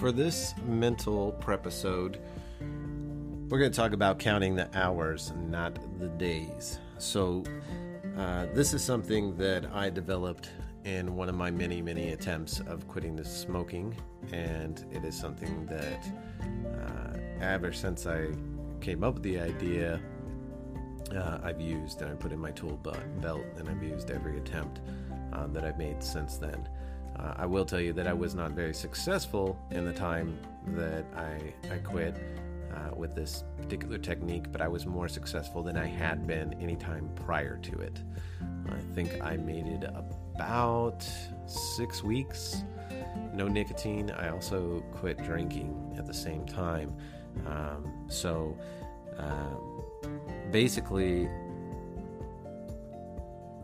for this mental prep episode, we're going to talk about counting the hours, not the days. So, uh, this is something that I developed in one of my many, many attempts of quitting the smoking, and it is something that uh, ever since I came up with the idea, uh, I've used and I put in my tool belt, and I've used every attempt uh, that I've made since then. Uh, I will tell you that I was not very successful in the time that I, I quit uh, with this particular technique, but I was more successful than I had been any time prior to it. I think I made it about six weeks, no nicotine. I also quit drinking at the same time. Um, so uh, basically,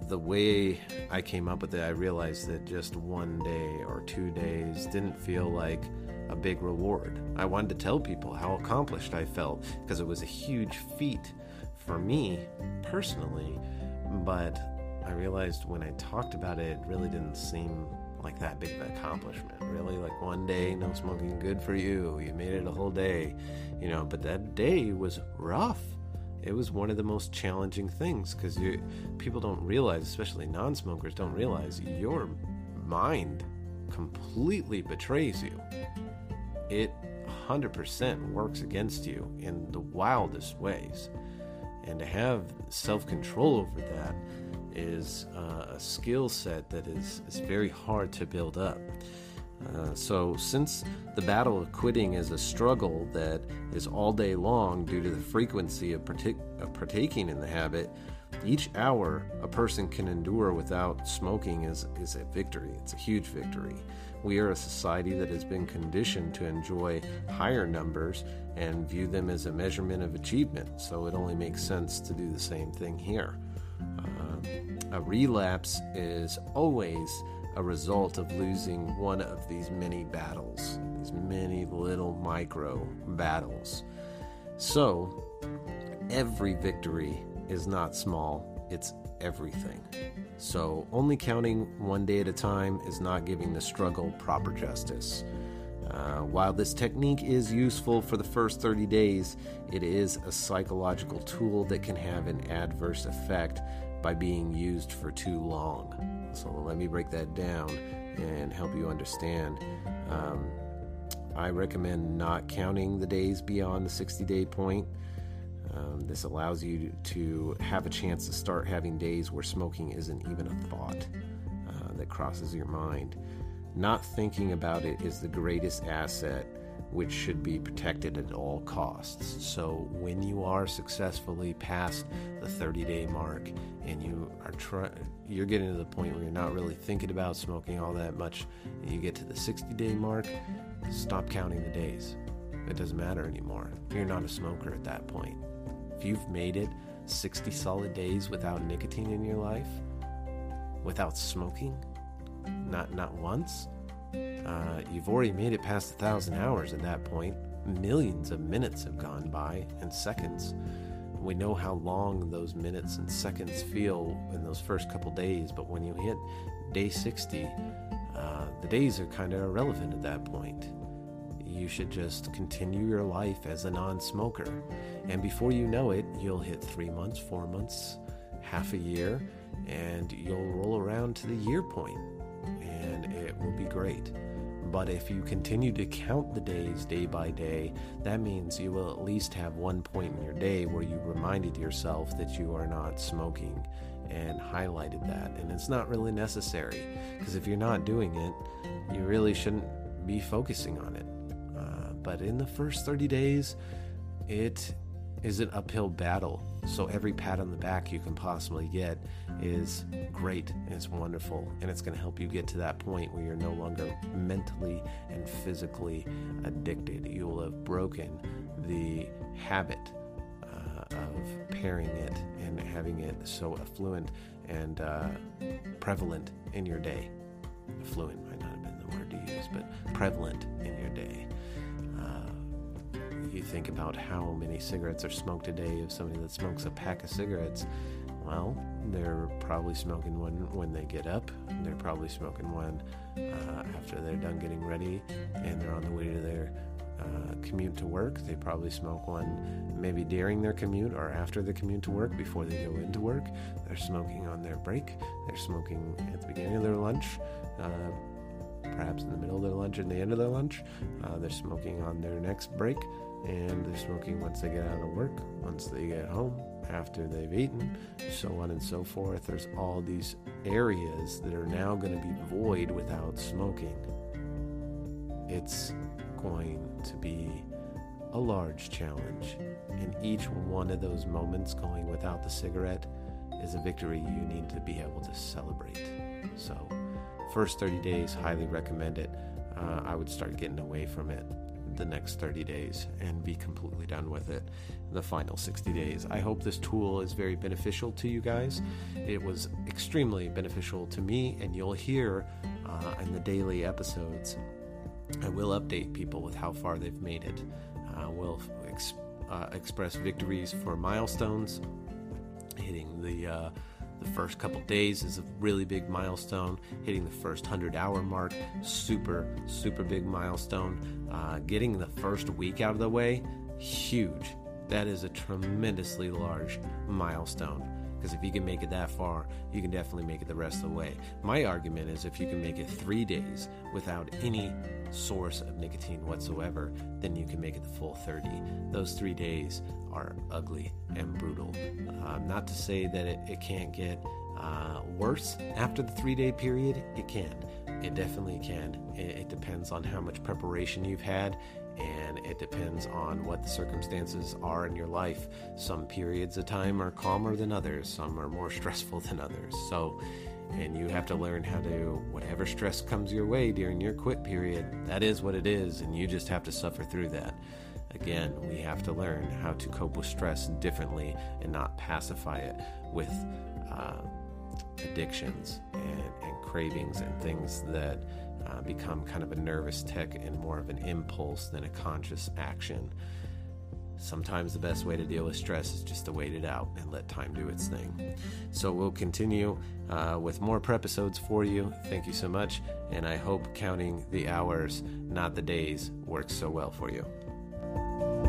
the way I came up with it, I realized that just one day or two days didn't feel like a big reward. I wanted to tell people how accomplished I felt because it was a huge feat for me personally, but I realized when I talked about it, it really didn't seem like that big of an accomplishment. Really, like one day, no smoking, good for you. You made it a whole day, you know, but that day was rough it was one of the most challenging things because people don't realize, especially non-smokers, don't realize your mind completely betrays you. It 100% works against you in the wildest ways, and to have self-control over that is uh, a skill set that is, is very hard to build up. Uh, so, since the battle of quitting is a struggle that is all day long due to the frequency of, of partaking in the habit, each hour a person can endure without smoking is, is a victory. It's a huge victory. We are a society that has been conditioned to enjoy higher numbers and view them as a measurement of achievement, so it only makes sense to do the same thing here. Uh, a relapse is always a result of losing one of these many battles, these many little micro battles. So, every victory is not small, it's everything. So, only counting one day at a time is not giving the struggle proper justice. Uh, while this technique is useful for the first 30 days, it is a psychological tool that can have an adverse effect by being used for too long. So let me break that down and help you understand. Um, I recommend not counting the days beyond the 60 day point. Um, this allows you to have a chance to start having days where smoking isn't even a thought uh, that crosses your mind. Not thinking about it is the greatest asset which should be protected at all costs. So when you are successfully past the 30 day mark and you are trying, you're getting to the point where you're not really thinking about smoking all that much, and you get to the 60 day mark, stop counting the days. It doesn't matter anymore. You're not a smoker at that point. If you've made it 60 solid days without nicotine in your life, without smoking, not not once, uh, you've already made it past a thousand hours at that point. Millions of minutes have gone by and seconds. We know how long those minutes and seconds feel in those first couple days, but when you hit day 60, uh, the days are kind of irrelevant at that point. You should just continue your life as a non smoker. And before you know it, you'll hit three months, four months, half a year, and you'll roll around to the year point and it will be great. But if you continue to count the days day by day, that means you will at least have one point in your day where you reminded yourself that you are not smoking and highlighted that. And it's not really necessary because if you're not doing it, you really shouldn't be focusing on it. Uh, but in the first 30 days, it is an uphill battle. So every pat on the back you can possibly get is great it's wonderful and it's going to help you get to that point where you're no longer mentally and physically addicted. You will have broken the habit uh, of pairing it and having it so affluent and uh, prevalent in your day. Affluent might not have been the word to use, but prevalent in your day you think about how many cigarettes are smoked a day of somebody that smokes a pack of cigarettes Well, they're probably smoking one when they get up. They're probably smoking one uh, after they're done getting ready and they're on the way to their uh, commute to work. They probably smoke one maybe during their commute or after the commute to work before they go into work. They're smoking on their break. They're smoking at the beginning of their lunch. Uh, perhaps in the middle of their lunch and the end of their lunch. Uh, they're smoking on their next break, and they're smoking once they get out of work, once they get home, after they've eaten, so on and so forth. There's all these areas that are now going to be void without smoking. It's going to be a large challenge, and each one of those moments going without the cigarette is a victory you need to be able to celebrate. So, first 30 days, highly recommend it. Uh, I would start getting away from it the next 30 days and be completely done with it the final 60 days. I hope this tool is very beneficial to you guys. It was extremely beneficial to me, and you'll hear uh, in the daily episodes. I will update people with how far they've made it. Uh, we'll ex- uh, express victories for milestones, hitting the uh, the first couple days is a really big milestone. Hitting the first 100 hour mark, super, super big milestone. Uh, getting the first week out of the way, huge. That is a tremendously large milestone. Because if you can make it that far, you can definitely make it the rest of the way. My argument is if you can make it three days without any source of nicotine whatsoever, then you can make it the full 30. Those three days are ugly and brutal. Um, not to say that it, it can't get uh, worse after the three day period, it can. It definitely can. It, it depends on how much preparation you've had and it depends on what the circumstances are in your life. Some periods of time are calmer than others, some are more stressful than others. So, and you have to learn how to, whatever stress comes your way during your quit period, that is what it is, and you just have to suffer through that. Again, we have to learn how to cope with stress differently and not pacify it with uh, addictions and, and cravings and things that uh, become kind of a nervous tic and more of an impulse than a conscious action. Sometimes the best way to deal with stress is just to wait it out and let time do its thing. So we'll continue uh, with more prep episodes for you. Thank you so much, and I hope counting the hours, not the days, works so well for you.